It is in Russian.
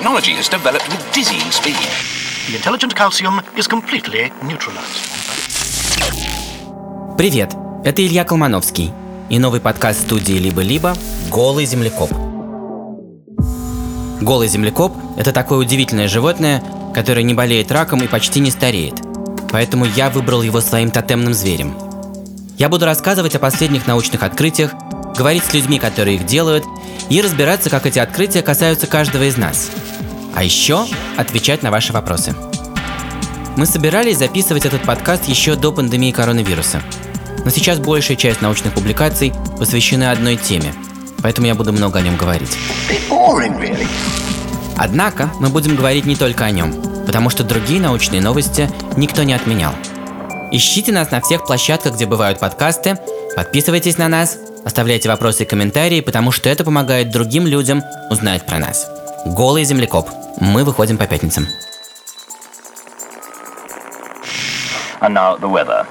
technology has developed with dizzying speed. The intelligent calcium is completely neutralized. Привет, это Илья Колмановский и новый подкаст студии «Либо-либо» «Голый землекоп». Голый землекоп – это такое удивительное животное, которое не болеет раком и почти не стареет. Поэтому я выбрал его своим тотемным зверем. Я буду рассказывать о последних научных открытиях, говорить с людьми, которые их делают, и разбираться, как эти открытия касаются каждого из нас. А еще отвечать на ваши вопросы. Мы собирались записывать этот подкаст еще до пандемии коронавируса. Но сейчас большая часть научных публикаций посвящена одной теме, поэтому я буду много о нем говорить. Однако мы будем говорить не только о нем, потому что другие научные новости никто не отменял. Ищите нас на всех площадках, где бывают подкасты, подписывайтесь на нас, оставляйте вопросы и комментарии, потому что это помогает другим людям узнать про нас. Голый землекоп. Мы выходим по пятницам. And now the weather.